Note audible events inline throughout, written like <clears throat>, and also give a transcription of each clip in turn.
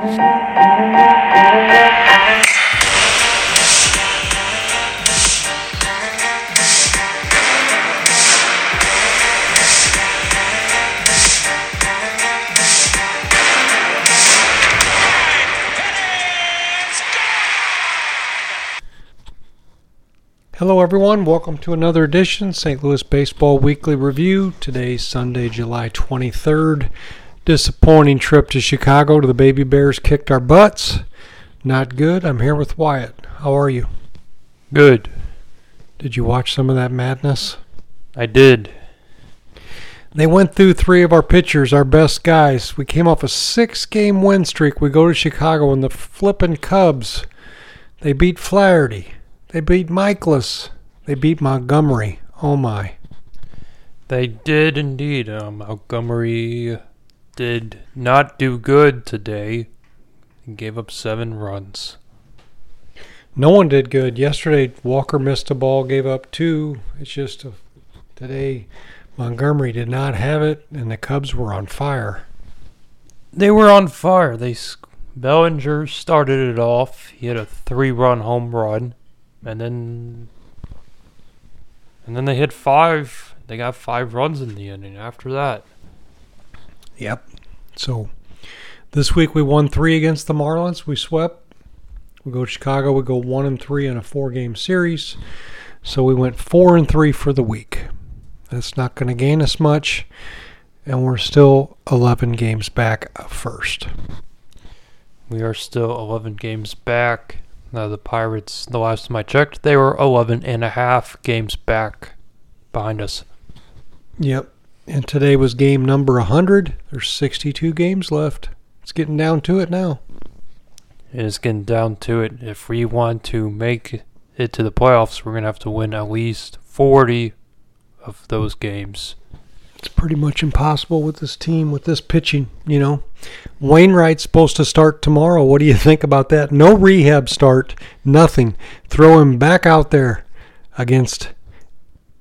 Hello, everyone. Welcome to another edition St. Louis Baseball Weekly Review. Today's Sunday, July 23rd. Disappointing trip to Chicago to the Baby Bears kicked our butts. Not good. I'm here with Wyatt. How are you? Good. Did you watch some of that madness? I did. They went through three of our pitchers, our best guys. We came off a six game win streak. We go to Chicago and the flippin' Cubs. They beat Flaherty. They beat Mikolas. They beat Montgomery. Oh my. They did indeed. Um, Montgomery did not do good today. He gave up seven runs. No one did good. Yesterday, Walker missed a ball, gave up two. It's just a, today, Montgomery did not have it, and the Cubs were on fire. They were on fire. They Bellinger started it off. He had a three-run home run and then and then they hit five. They got five runs in the inning after that. Yep. So this week we won three against the Marlins. We swept. We go to Chicago. We go one and three in a four-game series. So we went four and three for the week. That's not going to gain us much, and we're still 11 games back first. We are still 11 games back. Now the Pirates, the last time I checked, they were 11 and a half games back behind us. Yep. And today was game number 100. There's 62 games left. It's getting down to it now. It is getting down to it. If we want to make it to the playoffs, we're going to have to win at least 40 of those games it's pretty much impossible with this team, with this pitching, you know. Wainwright's supposed to start tomorrow. What do you think about that? No rehab start, nothing. Throw him back out there against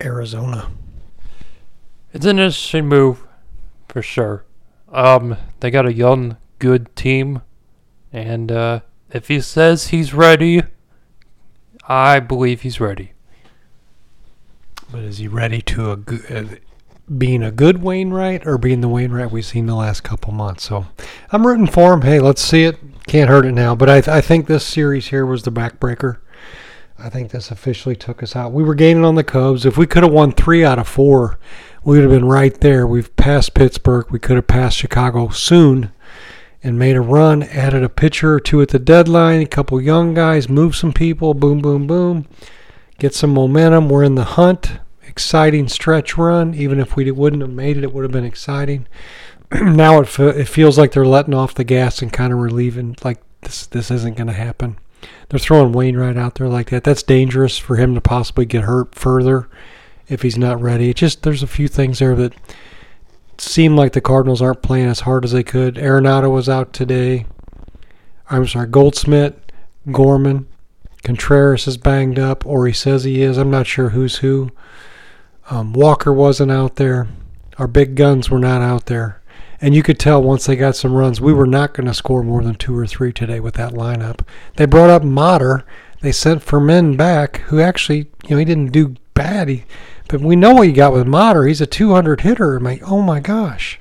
Arizona. It's an interesting move, for sure. Um, they got a young, good team, and uh, if he says he's ready, I believe he's ready. But is he ready to a good? being a good Wainwright or being the Wainwright we've seen the last couple months. So I'm rooting for him. Hey, let's see it. Can't hurt it now. But I, th- I think this series here was the backbreaker. I think this officially took us out. We were gaining on the Cubs. If we could have won three out of four, we would have been right there. We've passed Pittsburgh. We could have passed Chicago soon and made a run, added a pitcher or two at the deadline, a couple young guys, move some people, boom, boom, boom, get some momentum. We're in the hunt exciting stretch run. Even if we wouldn't have made it, it would have been exciting. <clears throat> now it it feels like they're letting off the gas and kind of relieving, like this this isn't going to happen. They're throwing Wainwright out there like that. That's dangerous for him to possibly get hurt further if he's not ready. Just there's a few things there that seem like the Cardinals aren't playing as hard as they could. Arenado was out today. I'm sorry, Goldschmidt, Gorman, Contreras is banged up, or he says he is. I'm not sure who's who. Um, Walker wasn't out there. Our big guns were not out there. And you could tell once they got some runs, we were not going to score more than two or three today with that lineup. They brought up Motter. They sent Fermin back, who actually, you know, he didn't do bad. He, but we know what you got with Motter. He's a 200 hitter. I'm like, oh my gosh.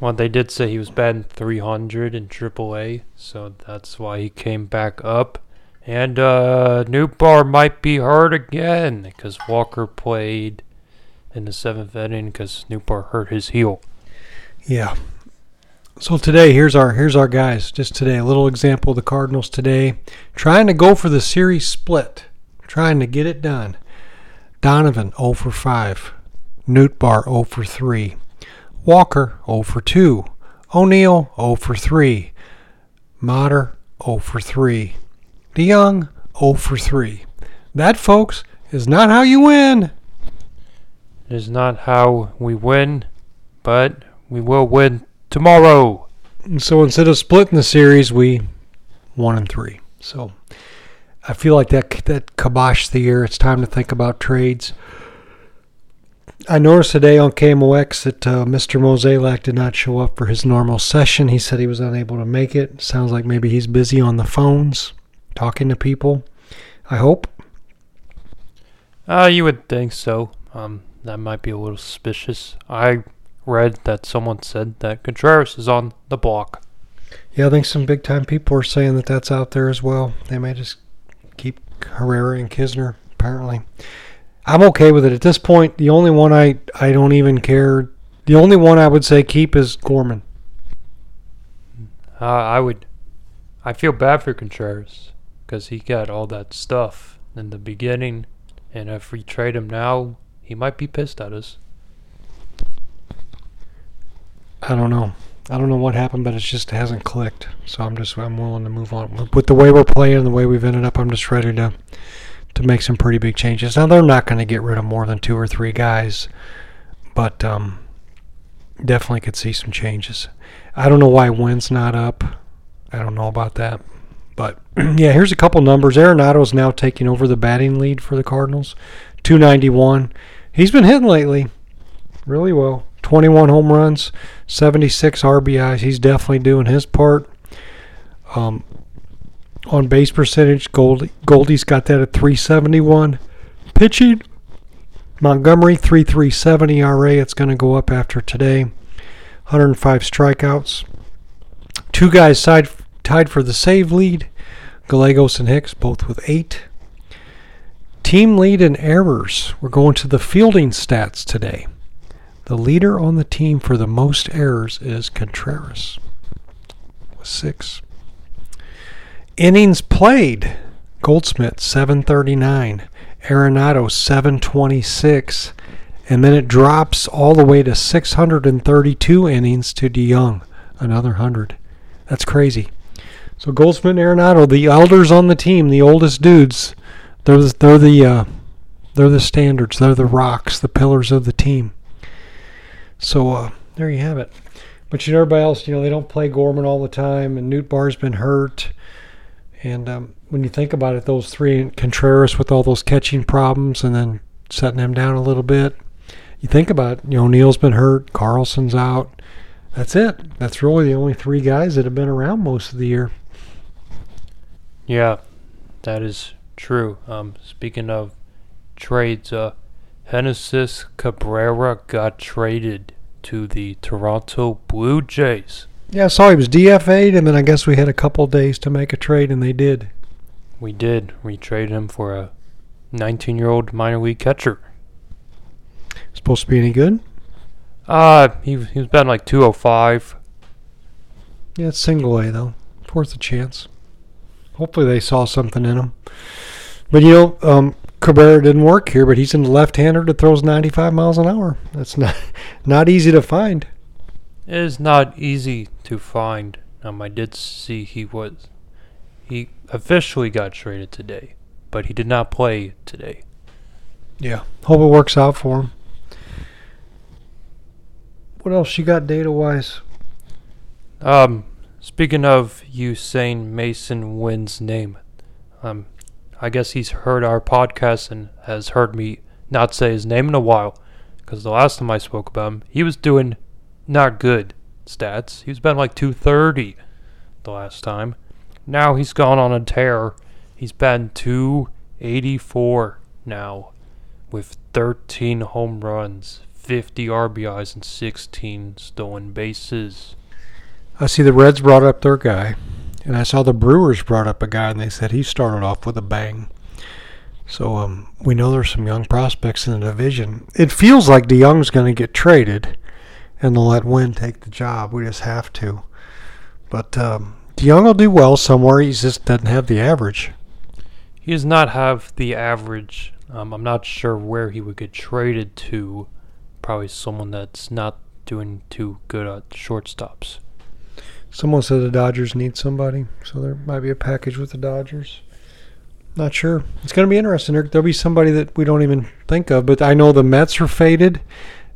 Well, they did say he was batting 300 in AAA, so that's why he came back up. And uh, Nootbaar might be hurt again because Walker played in the seventh inning because Nootbaar hurt his heel. Yeah. So today, here's our here's our guys. Just today, a little example of the Cardinals today, trying to go for the series split, trying to get it done. Donovan 0 for 5, Nootbaar 0 for 3, Walker 0 for 2, O'Neill 0 for 3, Motter 0 for 3. DeJong 0 for 3. That, folks, is not how you win. It is not how we win, but we will win tomorrow. So instead of splitting the series, we one and three. So I feel like that that kiboshed the year. It's time to think about trades. I noticed today on KMOX that uh, Mr. Mosaic did not show up for his normal session. He said he was unable to make it. Sounds like maybe he's busy on the phones, talking to people. I hope. Uh, you would think so. Um, that might be a little suspicious. I read that someone said that Contreras is on the block. Yeah, I think some big time people are saying that that's out there as well. They may just keep Herrera and Knizner, apparently. I'm okay with it at this point. The only one I, I don't even care. The only one I would say keep is Gorman. Uh, I would. I feel bad for Contreras because he got all that stuff in the beginning, and if we trade him now, he might be pissed at us. I don't know. I don't know what happened, but it just hasn't clicked. So I'm just I'm willing to move on with the way we're playing and the way we've ended up. I'm just ready to to make some pretty big changes. Now they're not going to get rid of more than two or three guys, but um, definitely could see some changes. I don't know why Winn's not up. I don't know about that. But <clears throat> yeah, here's a couple numbers. Arenado is now taking over the batting lead for the Cardinals. 291. He's been hitting lately really well. 21 home runs, 76 RBIs. He's definitely doing his part. Um, on base percentage, Goldie, Goldie's got that at 371. Pitching, Montgomery 337 ERA. It's going to go up after today. 105 strikeouts. Two guys side, tied for the save lead. Gallegos and Hicks both with eight. Team lead in errors. We're going to the fielding stats today. The leader on the team for the most errors is Contreras with six. Innings played Goldschmidt 739, Arenado 726, and then it drops all the way to 632 innings to DeJong, another 100. That's crazy. So Goldschmidt and Arenado, the elders on the team, the oldest dudes, they're the, they're the uh, they're the standards. They're the rocks, the pillars of the team. So uh, there you have it. But you know, everybody else, you know, they don't play Gorman all the time, and Nootbaar's been hurt. And um, when you think about it, those three, Contreras with all those catching problems, and then setting him down a little bit. You think about it, you know, Neil's been hurt, Carlson's out. That's it. That's really the only three guys that have been around most of the year. Yeah, that is true. Um, speaking of trades, uh, Genesis Cabrera got traded to the Toronto Blue Jays. Yeah, I saw he was DFA'd, and then I guess we had a couple days to make a trade, and they did. We did. We traded him for a 19 year old minor league catcher. Supposed to be any good? Uh, he, he was batting like 205. Yeah, it's single A, though. It's worth a chance. Hopefully they saw something in him. But, you know, um, Cabrera didn't work here, but he's a left-hander that throws 95 miles an hour. That's not <laughs> not easy to find. It is not easy to find. Um, I did see he was he officially got traded today, but he did not play today. Yeah, hope it works out for him. What else you got data-wise? Um, speaking of you saying Masyn Winn's name, um, I guess he's heard our podcast and has heard me not say his name in a while. Because the last time I spoke about him, he was doing not good stats. He was batting like 230 the last time. Now he's gone on a tear. He's batting 284 now with 13 home runs, 50 RBIs, and 16 stolen bases. I see the Reds brought up their guy. And I saw the Brewers brought up a guy, and they said he started off with a bang. So um, we know there's some young prospects in the division. It feels like DeJong's going to get traded, and they'll let Winn take the job. We just have to. But um, DeJong will do well somewhere. He just doesn't have the average. He does not have the average. Um, I'm not sure where he would get traded to. Probably someone that's not doing too good at shortstops. Someone said the Dodgers need somebody, so there might be a package with the Dodgers. Not sure. It's going to be interesting. There, will be somebody that we don't even think of, but I know the Mets are faded,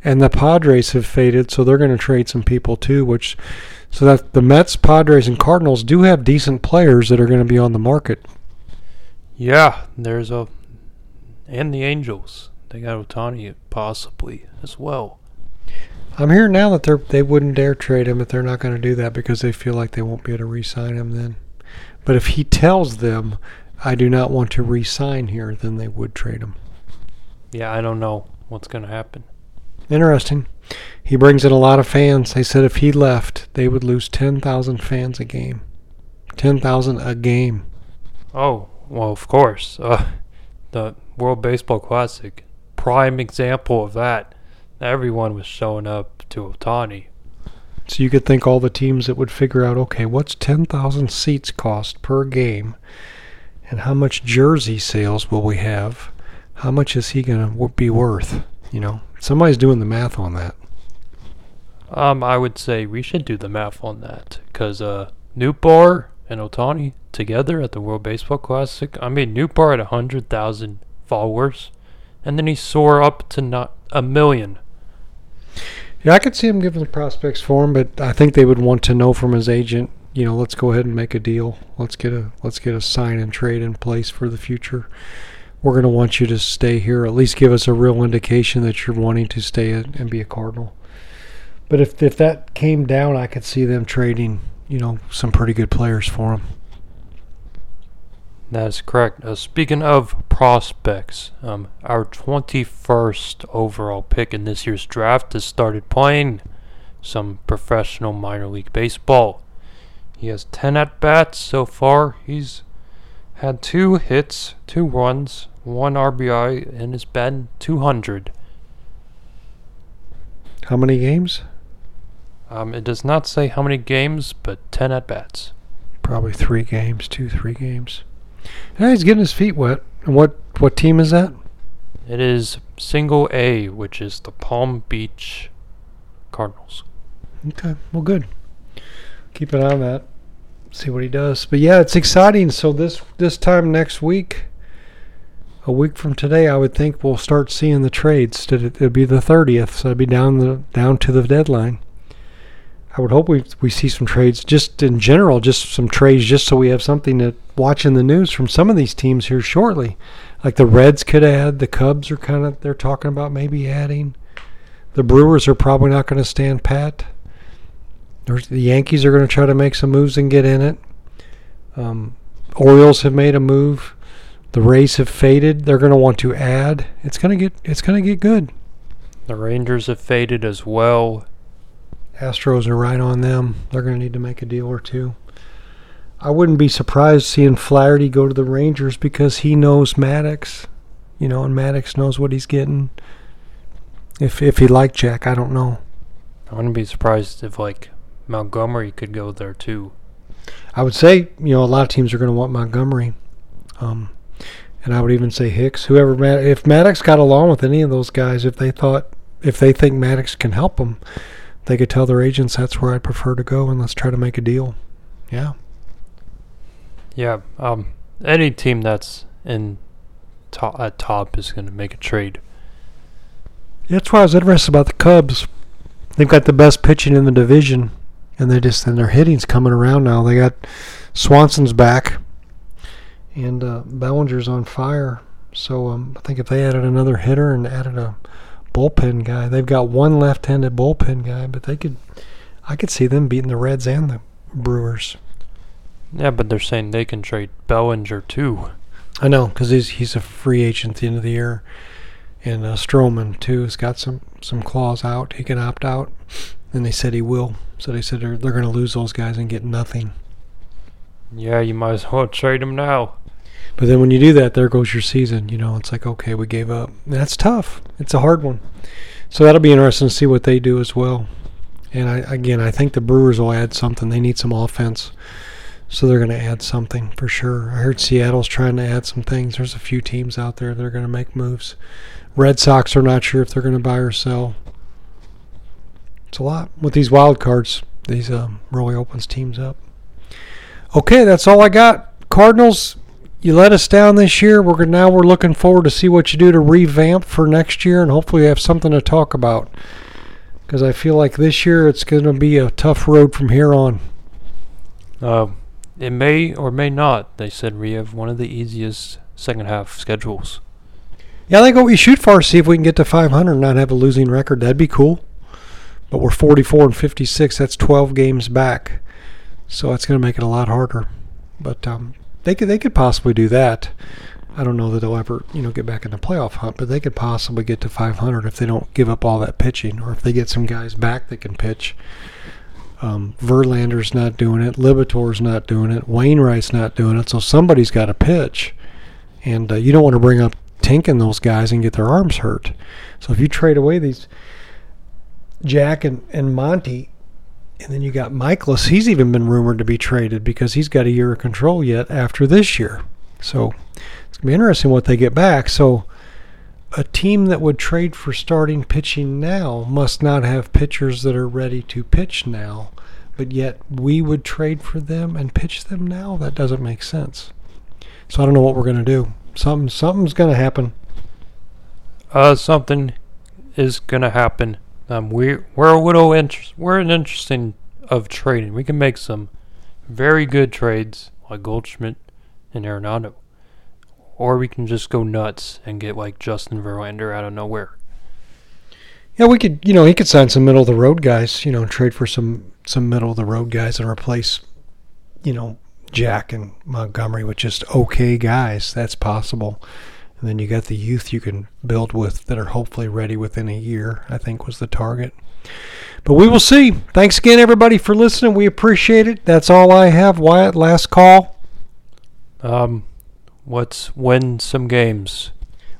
and the Padres have faded, so they're going to trade some people too. Which, so that the Mets, Padres, and Cardinals do have decent players that are going to be on the market. Yeah, there's a, and the Angels. they got Ohtani possibly as well. I'm hearing now that they they wouldn't dare trade him if they're not going to do that because they feel like they won't be able to re-sign him then. But if he tells them, "I do not want to re-sign here," then they would trade him. Yeah, I don't know what's going to happen. Interesting. He brings in a lot of fans. They said if he left, they would lose 10,000 fans a game. 10,000 a game. Oh, well, of course. Uh, the World Baseball Classic, prime example of that. Everyone was showing up to Ohtani. So you could think all the teams that would figure out, okay, what's 10,000 seats cost per game? And how much jersey sales will we have? How much is he going to be worth? You know, somebody's doing the math on that. Um, I would say we should do the math on that because uh, Nootbaar and Ohtani together at the World Baseball Classic. I mean, had hundred thousand followers, and then he soared up to not a million. Yeah, I could see him giving the prospects for him, but I think they would want to know from his agent. You know, let's go ahead and make a deal. Let's get a let's get a sign and trade in place for the future. We're going to want you to stay here. At least give us a real indication that you're wanting to stay and be a Cardinal. But if if that came down, I could see them trading, you know, some pretty good players for him. That is correct. Uh, speaking of prospects, um, our 21st overall pick in this year's draft has started playing some professional minor league baseball. He has 10 at bats so far. He's had two hits, two runs, one RBI, and has been 200. How many games? Um, it does not say how many games, but 10 at bats. Probably three games, two, three games. Yeah, he's getting his feet wet. And what, what team is that? It is single A, which is the Palm Beach Cardinals. Okay, well, good. Keep an eye on that. See what he does. But yeah, it's exciting. So this this time next week, a week from today, I would think we'll start seeing the trades. It'll be the 30th, so it'll be down the down to the deadline. I would hope we we see some trades just in general, just some trades, just so we have something to watch in the news from some of these teams here shortly. Like the Reds could add, the Cubs are kind of they're talking about maybe adding. The Brewers are probably not going to stand pat. There's, the Yankees are going to try to make some moves and get in it. Um, Orioles have made a move. The Rays have faded. They're going to want to add. It's going to get it's going to get good. The Rangers have faded as well. Astros are right on them. They're going to need to make a deal or two. I wouldn't be surprised seeing Flaherty go to the Rangers because he knows Maddux, you know, and Maddux knows what he's getting. If if he liked Jack, I don't know. I wouldn't be surprised if like Montgomery could go there too. I would say, you know, a lot of teams are going to want Montgomery. Um, and I would even say Hicks. Whoever, if Maddux got along with any of those guys, if they thought, if they think Maddux can help them, they could tell their agents that's where I'd prefer to go and let's try to make a deal. Yeah. Yeah. Um, any team that's in top, at top is going to make a trade. That's why I was interested about the Cubs. They've got the best pitching in the division, and they just and their hitting's coming around now. They got Swanson's back, and uh, Bellinger's on fire. So um, I think if they added another hitter and added a bullpen guy. They've got one left-handed bullpen guy, but they could, I could see them beating the Reds and the Brewers. Yeah, but they're saying they can trade Bellinger too. I know because he's he's a free agent at the end of the year, and uh, Stroman too has got some some clause out. He can opt out, and they said he will. So they said they're they're going to lose those guys and get nothing. Yeah, you might as well trade him now. But then when you do that, there goes your season. You know, it's like, okay, we gave up. And that's tough. It's a hard one. So that'll be interesting to see what they do as well. And I, again, I think the Brewers will add something. They need some offense. So they're going to add something for sure. I heard Seattle's trying to add some things. There's a few teams out there that are going to make moves. Red Sox are not sure if they're going to buy or sell. It's a lot with these wild cards. These um, really opens teams up. Okay, that's all I got. Cardinals you let us down this year. We're now we're looking forward to see what you do to revamp for next year, and hopefully we have something to talk about. Because I feel like this year it's going to be a tough road from here on. Uh, it may or may not. They said we have one of the easiest second half schedules. Yeah, I think what we shoot for is see if we can get to 500 and not have a losing record. That'd be cool. But we're 44 and 56. That's 12 games back, so that's going to make it a lot harder. But um, they could they could possibly do that. I don't know that they'll ever you know get back in the playoff hunt, but they could possibly get to 500 if they don't give up all that pitching, or if they get some guys back that can pitch. Um, Verlander's not doing it. Liberatore's not doing it. Wainwright's not doing it. So somebody's got to pitch, and uh, you don't want to bring up Tink and those guys and get their arms hurt. So if you trade away these Jack and, and Monty, and then you got Mikolas, he's even been rumored to be traded because he's got a year of control yet after this year. So it's gonna be interesting what they get back. So a team that would trade for starting pitching now must not have pitchers that are ready to pitch now, but yet we would trade for them and pitch them now. That doesn't make sense. So I don't know what we're gonna do. Something something's gonna happen. Uh, something is gonna happen. Um, we we're a little inter- we're an interesting of trading. We can make some very good trades like Goldschmidt and Arenado, or we can just go nuts and get like Justin Verlander out of nowhere. Yeah, we could, you know, he could sign some middle of the road guys, you know, trade for some some middle of the road guys and replace, you know, Jack and Montgomery with just okay guys. That's possible. And then you got the youth you can build with that are hopefully ready within a year, I think was the target. But we will see. Thanks again, everybody, for listening. We appreciate it. That's all I have. Wyatt, last call. Um, let's win some games.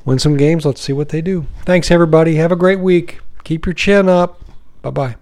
Win some games. Let's see what they do. Thanks, everybody. Have a great week. Keep your chin up. Bye bye.